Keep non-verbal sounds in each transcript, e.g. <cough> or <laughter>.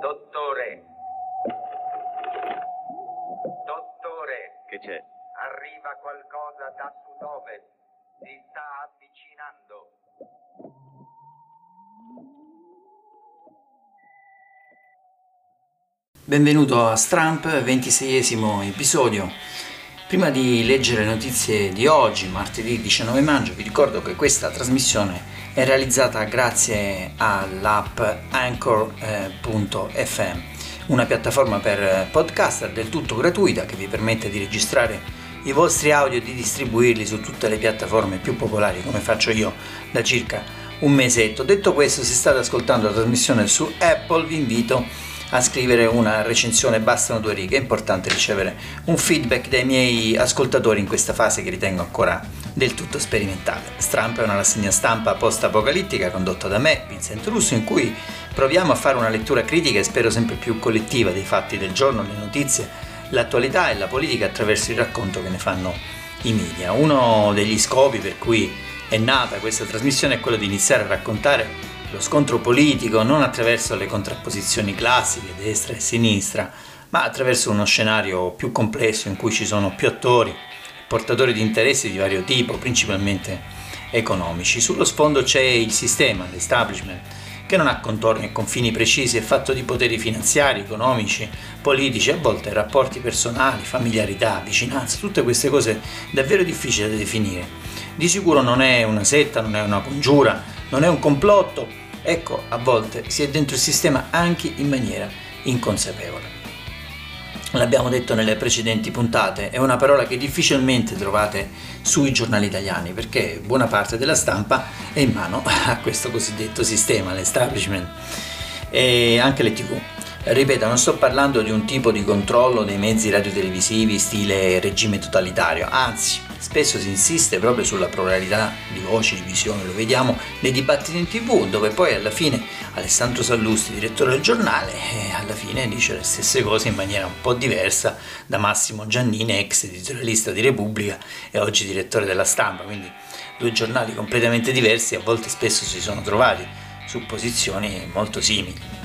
Dottore. Dottore. Che c'è? Arriva qualcosa da sud-ovest. Si sta avvicinando. Benvenuto a Stramp, 26esimo episodio. Prima di leggere le notizie di oggi, martedì 19 maggio, vi ricordo che questa trasmissione è realizzata grazie all'app anchor.fm, una piattaforma per podcaster del tutto gratuita che vi permette di registrare i vostri audio e di distribuirli su tutte le piattaforme più popolari come faccio io da circa un mesetto. Detto questo, se state ascoltando la trasmissione su Apple, vi invito a a scrivere una recensione, bastano due righe, è importante ricevere un feedback dai miei ascoltatori in questa fase che ritengo ancora del tutto sperimentale. Strampa è una rassegna stampa post-apocalittica condotta da me, Vincent Russo, in cui proviamo a fare una lettura critica e spero sempre più collettiva dei fatti del giorno, le notizie, l'attualità e la politica attraverso il racconto che ne fanno i media. Uno degli scopi per cui è nata questa trasmissione è quello di iniziare a raccontare lo scontro politico non attraverso le contrapposizioni classiche, destra e sinistra, ma attraverso uno scenario più complesso in cui ci sono più attori, portatori di interessi di vario tipo, principalmente economici. Sullo sfondo c'è il sistema, l'establishment, che non ha contorni e confini precisi, è fatto di poteri finanziari, economici, politici, a volte rapporti personali, familiarità, vicinanza, tutte queste cose davvero difficili da definire. Di sicuro non è una setta, non è una congiura, non è un complotto, Ecco, a volte si è dentro il sistema anche in maniera inconsapevole. L'abbiamo detto nelle precedenti puntate, è una parola che difficilmente trovate sui giornali italiani perché buona parte della stampa è in mano <laughs> a questo cosiddetto sistema, l'establishment e anche le tv. Ripeto, non sto parlando di un tipo di controllo dei mezzi radiotelevisivi stile regime totalitario, anzi, Spesso si insiste proprio sulla pluralità di voci, di visioni, lo vediamo nei dibattiti in tv, dove poi alla fine Alessandro Sallusti, direttore del giornale, eh, alla fine dice le stesse cose in maniera un po' diversa da Massimo Giannini, ex editorialista di Repubblica e oggi direttore della stampa, quindi due giornali completamente diversi, a volte spesso si sono trovati su posizioni molto simili.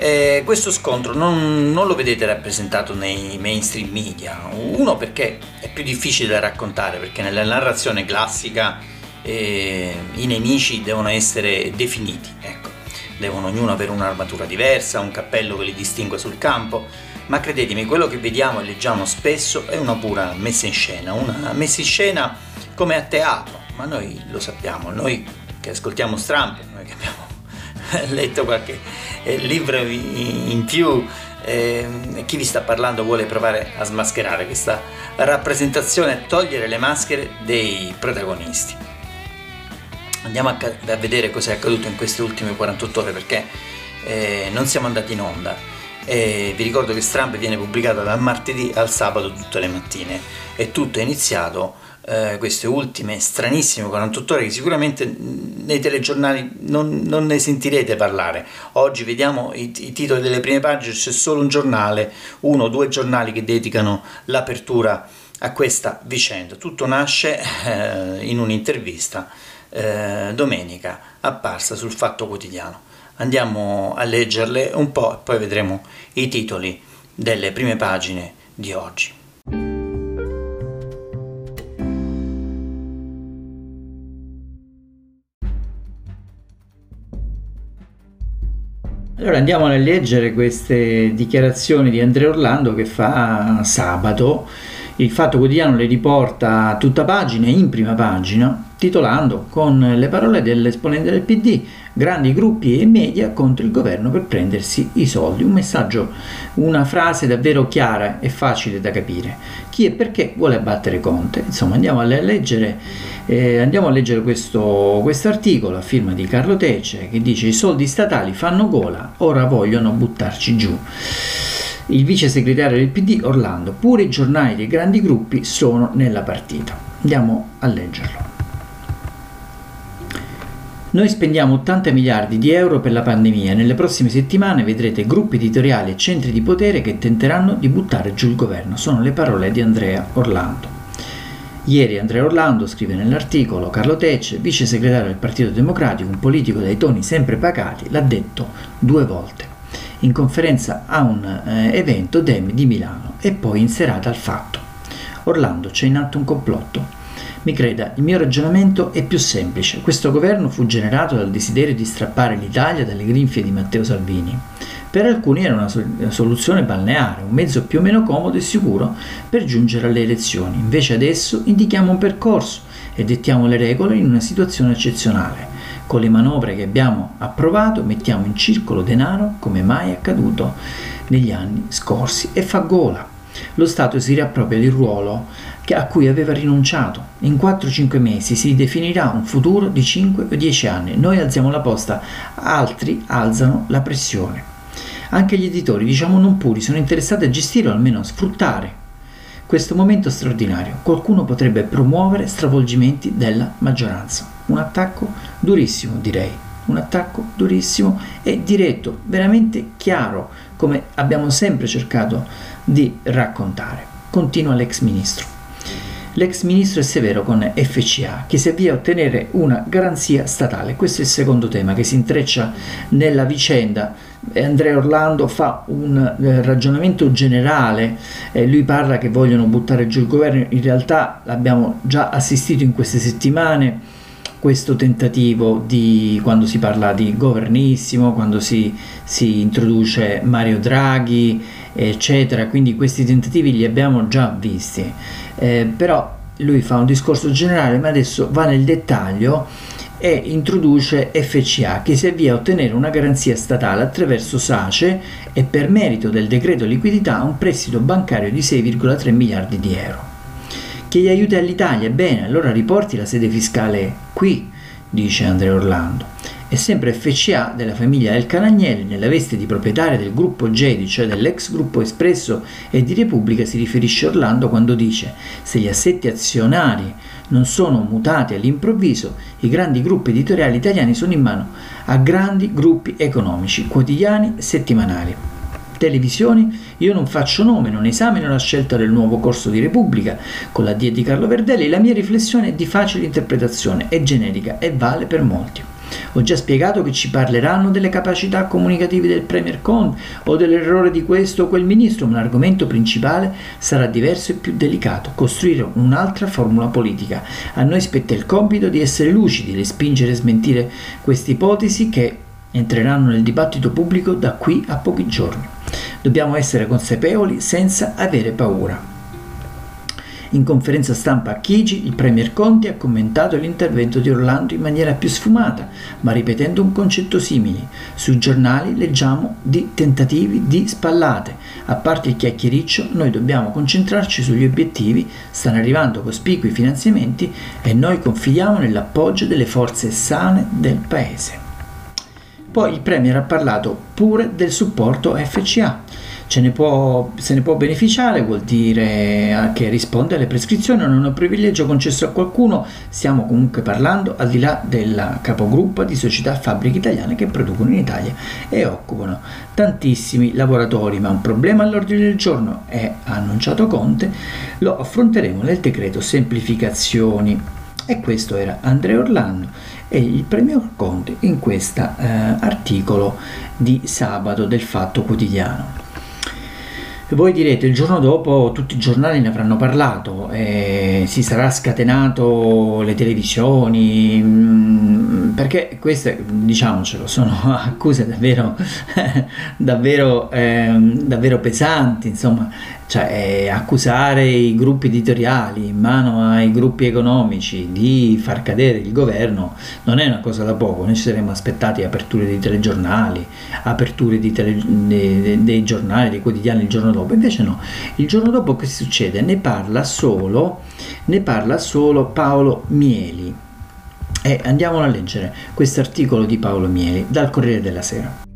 Eh, questo scontro non, non, lo vedete rappresentato nei mainstream media, uno perché più difficile da raccontare, perché nella narrazione classica eh, i nemici devono essere definiti, ecco. devono ognuno avere un'armatura diversa, un cappello che li distingue sul campo, ma credetemi, quello che vediamo e leggiamo spesso è una pura messa in scena, una messa in scena come a teatro, ma noi lo sappiamo, noi che ascoltiamo Stramp, noi che abbiamo <laughs> letto qualche eh, libro in più, eh, chi vi sta parlando vuole provare a smascherare questa rappresentazione, togliere le maschere dei protagonisti. Andiamo a, a vedere cosa è accaduto in queste ultime 48 ore perché eh, non siamo andati in onda. E vi ricordo che Stramp viene pubblicata dal martedì al sabato tutte le mattine e tutto è iniziato eh, queste ultime stranissime 48 ore che sicuramente nei telegiornali non, non ne sentirete parlare. Oggi vediamo i, i, titoli delle prime pagine, c'è solo un giornale, uno o due giornali che dedicano l'apertura a questa vicenda. Tutto nasce eh, in un'intervista eh, domenica apparsa sul Fatto Quotidiano. Andiamo a leggerle un po' e poi vedremo i titoli delle prime pagine di oggi. Allora andiamo a leggere queste dichiarazioni di Andrea Orlando che fa sabato. Il Fatto Quotidiano le riporta a tutta pagina, in prima pagina, titolando con le parole dell'esponente del PD grandi gruppi e media contro il governo per prendersi i soldi. Un messaggio, una frase davvero chiara e facile da capire. Chi e perché vuole abbattere Conte? Insomma, andiamo a leggere, eh, andiamo a leggere questo articolo a firma di Carlo Tece che dice i soldi statali fanno gola, ora vogliono buttarci giù il vice segretario del PD Orlando, pure i giornali dei grandi gruppi sono nella partita. Andiamo a leggerlo. Noi spendiamo 80 miliardi di euro per la pandemia e nelle prossime settimane vedrete gruppi editoriali e centri di potere che tenteranno di buttare giù il governo. Sono le parole di Andrea Orlando. Ieri Andrea Orlando scrive nell'articolo Carlo Tecce, vice segretario del Partito Democratico, un politico dai toni sempre pacati, l'ha detto due volte. In conferenza a un eh, evento DEM di Milano e poi in serata al fatto. Orlando, c'è in atto un complotto. Mi creda, il mio ragionamento è più semplice. Questo governo fu generato dal desiderio di strappare l'Italia dalle grinfie di Matteo Salvini. Per alcuni era una soluzione balneare, un mezzo più o meno comodo e sicuro per giungere alle elezioni. Invece adesso indichiamo un percorso e dettiamo le regole in una situazione eccezionale. Con le manovre che abbiamo approvato mettiamo in circolo denaro come mai accaduto negli anni scorsi e fa gola. Lo Stato si riappropria del ruolo a cui aveva rinunciato. In 4-5 mesi si definirà un futuro di 5 o 10 anni. Noi alziamo la posta, altri alzano la pressione. Anche gli editori, diciamo non puri, sono interessati a gestire o almeno a sfruttare questo momento straordinario. Qualcuno potrebbe promuovere stravolgimenti della maggioranza. Un attacco durissimo, direi. Un attacco durissimo e diretto, veramente chiaro, come abbiamo sempre cercato di raccontare. Continua l'ex ministro. L'ex ministro è severo con FCA, che si avvia a ottenere una garanzia statale. Questo è il secondo tema che si intreccia nella vicenda. Andrea Orlando fa un eh, ragionamento generale, eh, lui parla che vogliono buttare giù il governo, in realtà l'abbiamo già assistito in queste settimane questo tentativo di quando si parla di governissimo, quando si, si introduce Mario Draghi, eccetera, quindi questi tentativi li abbiamo già visti. Eh, però lui fa un discorso generale, ma adesso va nel dettaglio e introduce FCA che si avvia a ottenere una garanzia statale attraverso SACE e per merito del decreto liquidità un prestito bancario di 6,3 miliardi di euro. Che gli aiuti all'Italia? Bene, allora riporti la sede fiscale qui, dice Andrea Orlando. È sempre FCA della famiglia El Canagnelli, nella veste di proprietaria del gruppo Gedi, cioè dell'ex gruppo Espresso e di Repubblica, si riferisce Orlando quando dice se gli assetti azionari non sono mutati all'improvviso, i grandi gruppi editoriali italiani sono in mano a grandi gruppi economici, quotidiani, settimanali televisioni, io non faccio nome, non esamino la scelta del nuovo corso di Repubblica con la D di Carlo Verdelli, la mia riflessione è di facile interpretazione, è generica e vale per molti. Ho già spiegato che ci parleranno delle capacità comunicative del Premier Conte o dell'errore di questo o quel ministro, ma l'argomento principale sarà diverso e più delicato, costruire un'altra formula politica. A noi spetta il compito di essere lucidi, respingere e smentire queste ipotesi che entreranno nel dibattito pubblico da qui a pochi giorni. Dobbiamo essere consapevoli senza avere paura. In conferenza stampa a Chigi, il Premier Conti ha commentato l'intervento di Orlando in maniera più sfumata, ma ripetendo un concetto simile. Sui giornali leggiamo di tentativi di spallate. A parte il chiacchiericcio, noi dobbiamo concentrarci sugli obiettivi, stanno arrivando cospicui finanziamenti e noi confidiamo nell'appoggio delle forze sane del Paese. Poi il Premier ha parlato pure del supporto FCA ne può, se ne può beneficiare, vuol dire che risponde alle prescrizioni, non è un privilegio concesso a qualcuno, stiamo comunque parlando al di là del capogruppo di società fabbriche italiane che producono in Italia e occupano tantissimi lavoratori, ma un problema all'ordine del giorno è annunciato Conte, lo affronteremo nel decreto semplificazioni. E questo era Andrea Orlando e il premio Conte in questo eh, articolo di sabato del Fatto Quotidiano. Voi direte il giorno dopo tutti i giornali ne avranno parlato, e si sarà scatenato le televisioni, mm, perché queste, diciamocelo, sono <laughs> accuse davvero, davvero, eh, davvero pesanti, insomma, cioè, accusare i gruppi editoriali in mano ai gruppi economici di far cadere il governo non è una cosa da poco. Noi ci saremmo aspettati aperture di telegiornali, aperture tele, dei, dei giornali, dei quotidiani il giorno dopo. Invece no, il giorno dopo che succede? Ne parla solo, ne parla solo Paolo Mieli. E andiamo a leggere questo articolo di Paolo Mieli dal Corriere della Sera.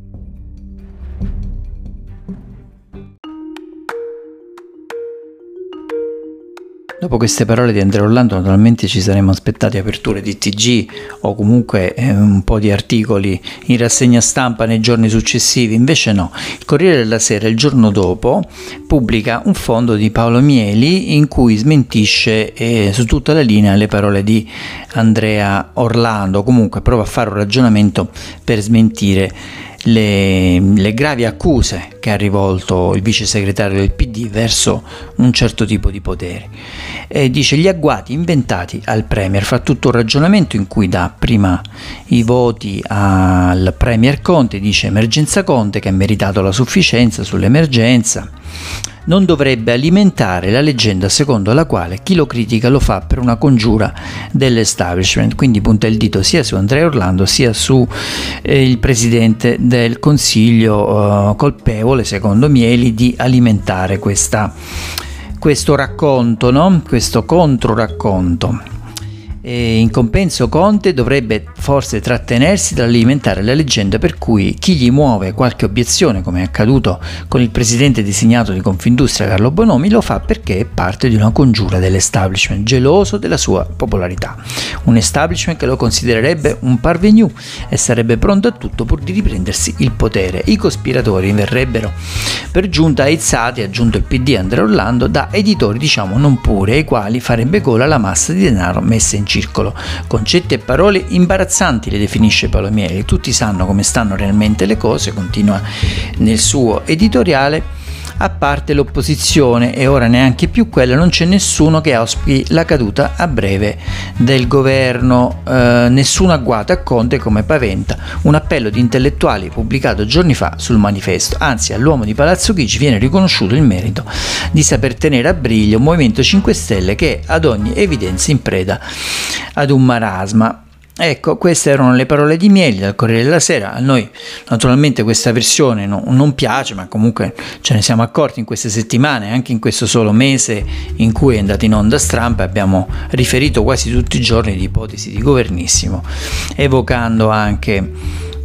Dopo queste parole di Andrea Orlando naturalmente ci saremmo aspettati aperture di TG o comunque eh, un po' di articoli in rassegna stampa nei giorni successivi, invece no. Il Corriere della Sera il giorno dopo pubblica un fondo di Paolo Mieli in cui smentisce eh, su tutta la linea le parole di Andrea Orlando, comunque prova a fare un ragionamento per smentire le, le, gravi accuse che ha rivolto il vice segretario del PD verso un certo tipo di poteri. E dice gli agguati inventati al Premier, fa tutto un ragionamento in cui dà prima i voti al Premier Conte, dice emergenza Conte che ha meritato la sufficienza sull'emergenza non dovrebbe alimentare la leggenda secondo la quale chi lo critica lo fa per una congiura dell'establishment, quindi punta il dito sia su Andrea Orlando sia su eh, il presidente del Consiglio eh, colpevole, secondo Mieli, di alimentare questa, questo racconto, no? questo controracconto. E in compenso Conte dovrebbe forse trattenersi dall'alimentare la leggenda per cui chi gli muove qualche obiezione, come è accaduto con il presidente designato di Confindustria Carlo Bonomi, lo fa perché è parte di una congiura dell'establishment, geloso della sua popolarità. Un establishment che lo considererebbe un parvenu e sarebbe pronto a tutto pur di riprendersi il potere. I cospiratori verrebbero per giunta aizzati, aggiunto il PD Andrea Orlando, da editori diciamo non puri, ai quali farebbe gola la massa di denaro messa in circolo. Concetti e parole imbarazzanti le definisce Palomieri, tutti sanno come stanno realmente le cose, continua nel suo editoriale a parte l'opposizione e ora neanche più quella, non c'è nessuno che auspichi la caduta a breve del governo, eh, nessun agguato a Conte come paventa. Un appello di intellettuali pubblicato giorni fa sul manifesto, anzi all'uomo di Palazzo Chigi viene riconosciuto il merito di saper tenere a briglio un Movimento 5 Stelle che ad ogni evidenza in preda ad un marasma. Ecco, queste erano le parole di Mieli dal Corriere della Sera. A noi naturalmente questa versione no, non piace, ma comunque ce ne siamo accorti in queste settimane, anche in questo solo mese in cui è andato in onda Stramp, abbiamo riferito quasi tutti i giorni di ipotesi di governissimo, evocando anche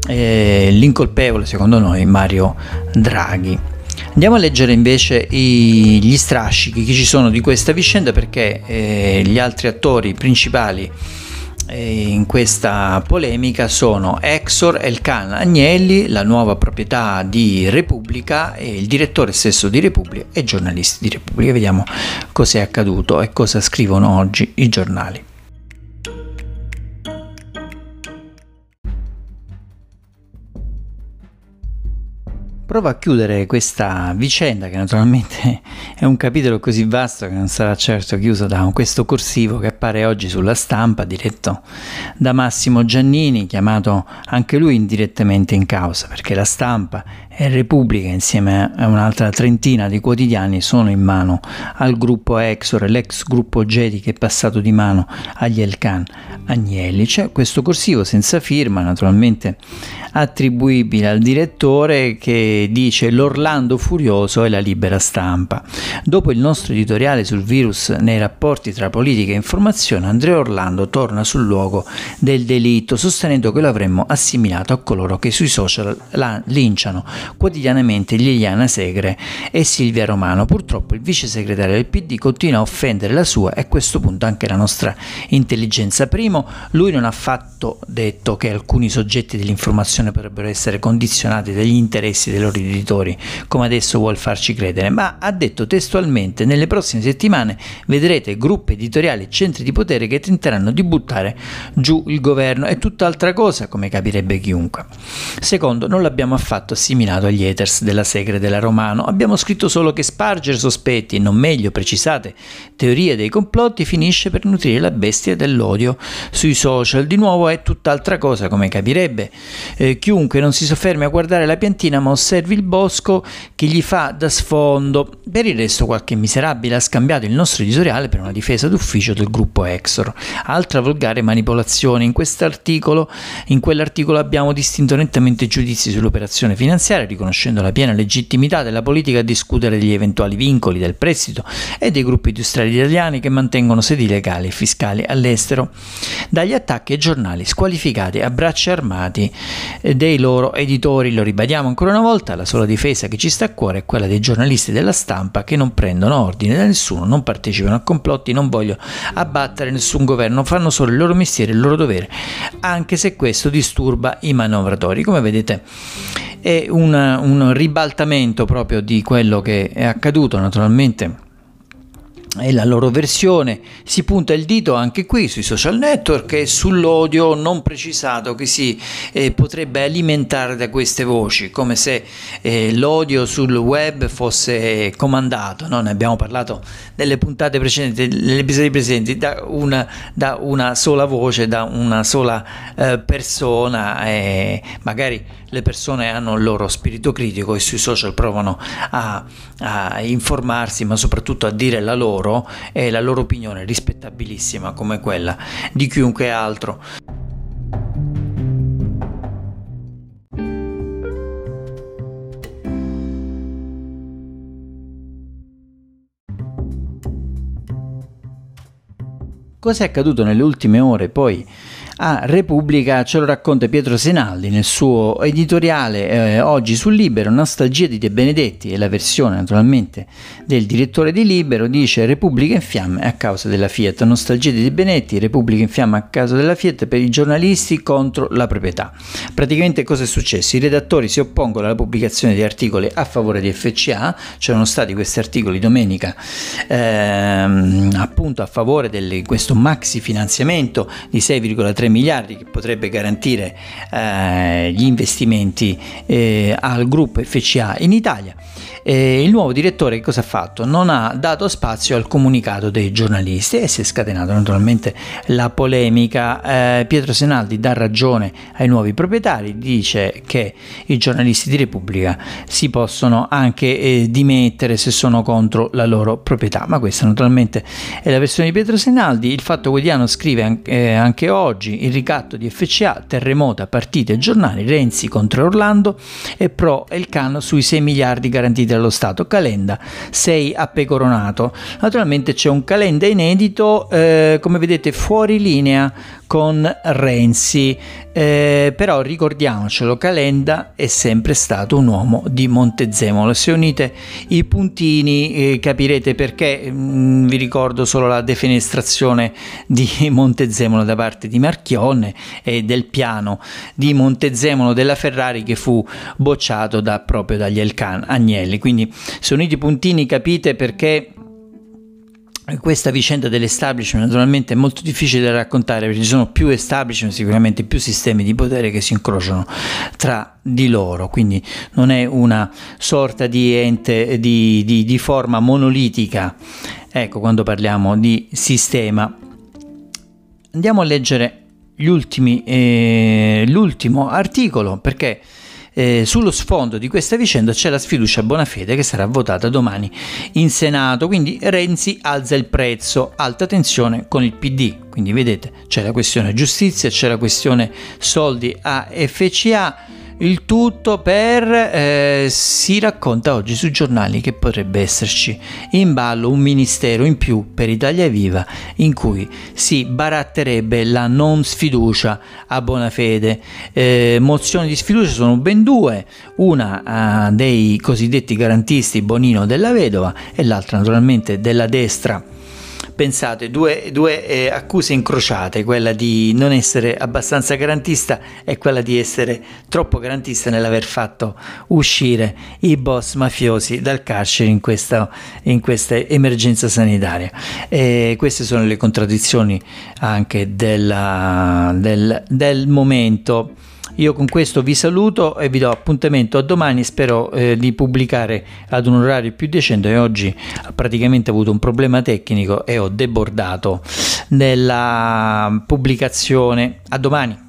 eh, l'incolpevole, secondo noi, Mario Draghi. Andiamo a leggere invece i, gli strascichi che ci sono di questa vicenda perché eh, gli altri attori principali in questa polemica sono Exor Elkan Agnelli, la nuova proprietà di Repubblica e il direttore stesso di Repubblica e giornalisti di Repubblica. Vediamo cosa è accaduto e cosa scrivono oggi i giornali. Provo a chiudere questa vicenda che naturalmente <laughs> è un capitolo così vasto che non sarà certo chiuso da questo corsivo che appare oggi sulla stampa diretto da Massimo Giannini, chiamato anche lui indirettamente in causa perché la stampa e Repubblica insieme a un'altra trentina di quotidiani sono in mano al gruppo Exor, l'ex gruppo Gedi che è passato di mano agli Elkan Agnelli. C'è questo corsivo senza firma, naturalmente attribuibile al direttore che dice l'Orlando furioso e la libera stampa. Dopo il nostro editoriale sul virus nei rapporti tra politica e informazione, Andrea Orlando torna sul luogo del delitto sostenendo che lo avremmo assimilato a coloro che sui social la linciano quotidianamente Liliana Segre e Silvia Romano. Purtroppo il vice segretario del PD continua a offendere la sua e a questo punto anche la nostra intelligenza. Primo, lui non ha affatto detto che alcuni soggetti dell'informazione potrebbero essere condizionati dagli interessi dei loro editori, come adesso vuol farci credere, ma ha detto testualmente nelle prossime settimane vedrete gruppi editoriali e centri di potere che tenteranno di buttare giù il governo. È tutt'altra cosa, come capirebbe chiunque. Secondo, non l'abbiamo affatto assimilato agli haters della Segre della Romano. Abbiamo scritto solo che spargere sospetti e non meglio precisate teorie dei complotti finisce per nutrire la bestia dell'odio sui social. Di nuovo è tutt'altra cosa, come capirebbe eh, chiunque non si soffermi a guardare la piantina ma osservi il bosco che gli fa da sfondo. Per il resto qualche miserabile ha scambiato il nostro editoriale per una difesa d'ufficio del gruppo Exor. Altra volgare manipolazione. In quest'articolo, in quell'articolo abbiamo distinto nettamente giudizi sull'operazione finanziaria riconoscendo la piena legittimità della politica a discutere degli eventuali vincoli del prestito e dei gruppi industriali italiani che mantengono sedi legali e fiscali all'estero dagli attacchi ai giornali squalificati a bracci armati dei loro editori. Lo ribadiamo ancora una volta, la sola difesa che ci sta a cuore è quella dei giornalisti della stampa che non prendono ordine da nessuno, non partecipano a complotti, non vogliono abbattere nessun governo, fanno solo il loro mestiere, il loro dovere, anche se questo disturba i manovratori. Come vedete è un, un ribaltamento proprio di quello che è accaduto naturalmente è la loro versione. Si punta il dito anche qui sui social network e sull'odio non precisato che si eh, potrebbe alimentare da queste voci, come se eh, l'odio sul web fosse comandato. No? Ne abbiamo parlato nelle puntate precedenti, negli episodi precedenti, da una, da una sola voce, da una sola eh, persona. E magari le persone hanno il loro spirito critico e sui social provano a, a informarsi, ma soprattutto a dire la loro e la loro opinione rispettabilissima come quella di chiunque altro. Cosa è accaduto nelle ultime ore poi a Repubblica ce lo racconta Pietro Senaldi nel suo editoriale eh, oggi sul Libero, Nostalgia di De Benedetti e la versione naturalmente del direttore di Libero dice Repubblica in fiamme a causa della Fiat, Nostalgia di De Benedetti, Repubblica in fiamme a causa della Fiat per i giornalisti contro la proprietà. Praticamente cosa è successo? I redattori si oppongono alla pubblicazione di articoli a favore di FCA, c'erano stati questi articoli domenica ehm, appunto a favore di questo maxi finanziamento di 6,3 3 miliardi che potrebbe garantire eh, gli investimenti eh, al gruppo FCA in Italia. Eh, il nuovo direttore cosa ha fatto? Non ha dato spazio al comunicato dei giornalisti e si è scatenata naturalmente la polemica. Eh, Pietro Senaldi dà ragione ai nuovi proprietari, dice che i giornalisti di Repubblica si possono anche eh, dimettere se sono contro la loro proprietà, ma questa naturalmente è la versione di Pietro Senaldi. Il Fatto Quotidiano scrive anche, eh, anche oggi il ricatto di FCA, terremota, partite e giornali, Renzi contro Orlando e Pro e il Can sui 6 miliardi garantiti dallo Stato. Calenda 6 a Pecoronato. Naturalmente c'è un Calenda inedito, eh, come vedete fuori linea con Renzi, eh, però ricordiamocelo, Calenda è sempre stato un uomo di Montezemolo. Se unite i puntini eh, capirete perché, mm, vi ricordo solo la defenestrazione di Montezemolo da parte di Marchionne e del piano di Montezemolo della Ferrari che fu bocciato da, proprio dagli Elcan Agnelli. Quindi se unite i puntini capite perché questa vicenda dell'establishment naturalmente è molto difficile da raccontare perché ci sono più establishment, sicuramente più sistemi di potere che si incrociano tra di loro, quindi non è una sorta di ente di, di, di forma monolitica, ecco quando parliamo di sistema. Andiamo a leggere ultimi, eh, l'ultimo articolo perché eh, sullo sfondo di questa vicenda c'è la sfiducia a Bonafede che sarà votata domani in Senato, quindi Renzi alza il prezzo, alta tensione con il PD, quindi vedete c'è la questione giustizia, c'è la questione soldi a FCA il tutto per, eh, si racconta oggi sui giornali che potrebbe esserci in ballo un ministero in più per Italia Viva in cui si baratterebbe la non sfiducia a buona fede. Eh, mozioni di sfiducia sono ben due, una eh, dei cosiddetti garantisti Bonino della Vedova e l'altra naturalmente della destra pensate, due, due eh, accuse incrociate, quella di non essere abbastanza garantista e quella di essere troppo garantista nell'aver fatto uscire i boss mafiosi dal carcere in questa, in questa emergenza sanitaria. E queste sono le contraddizioni anche della, del, del momento. Io con questo vi saluto e vi do appuntamento a domani, spero eh, di pubblicare ad un orario più decente e oggi ho avuto un problema tecnico e ho debordato nella pubblicazione. A domani.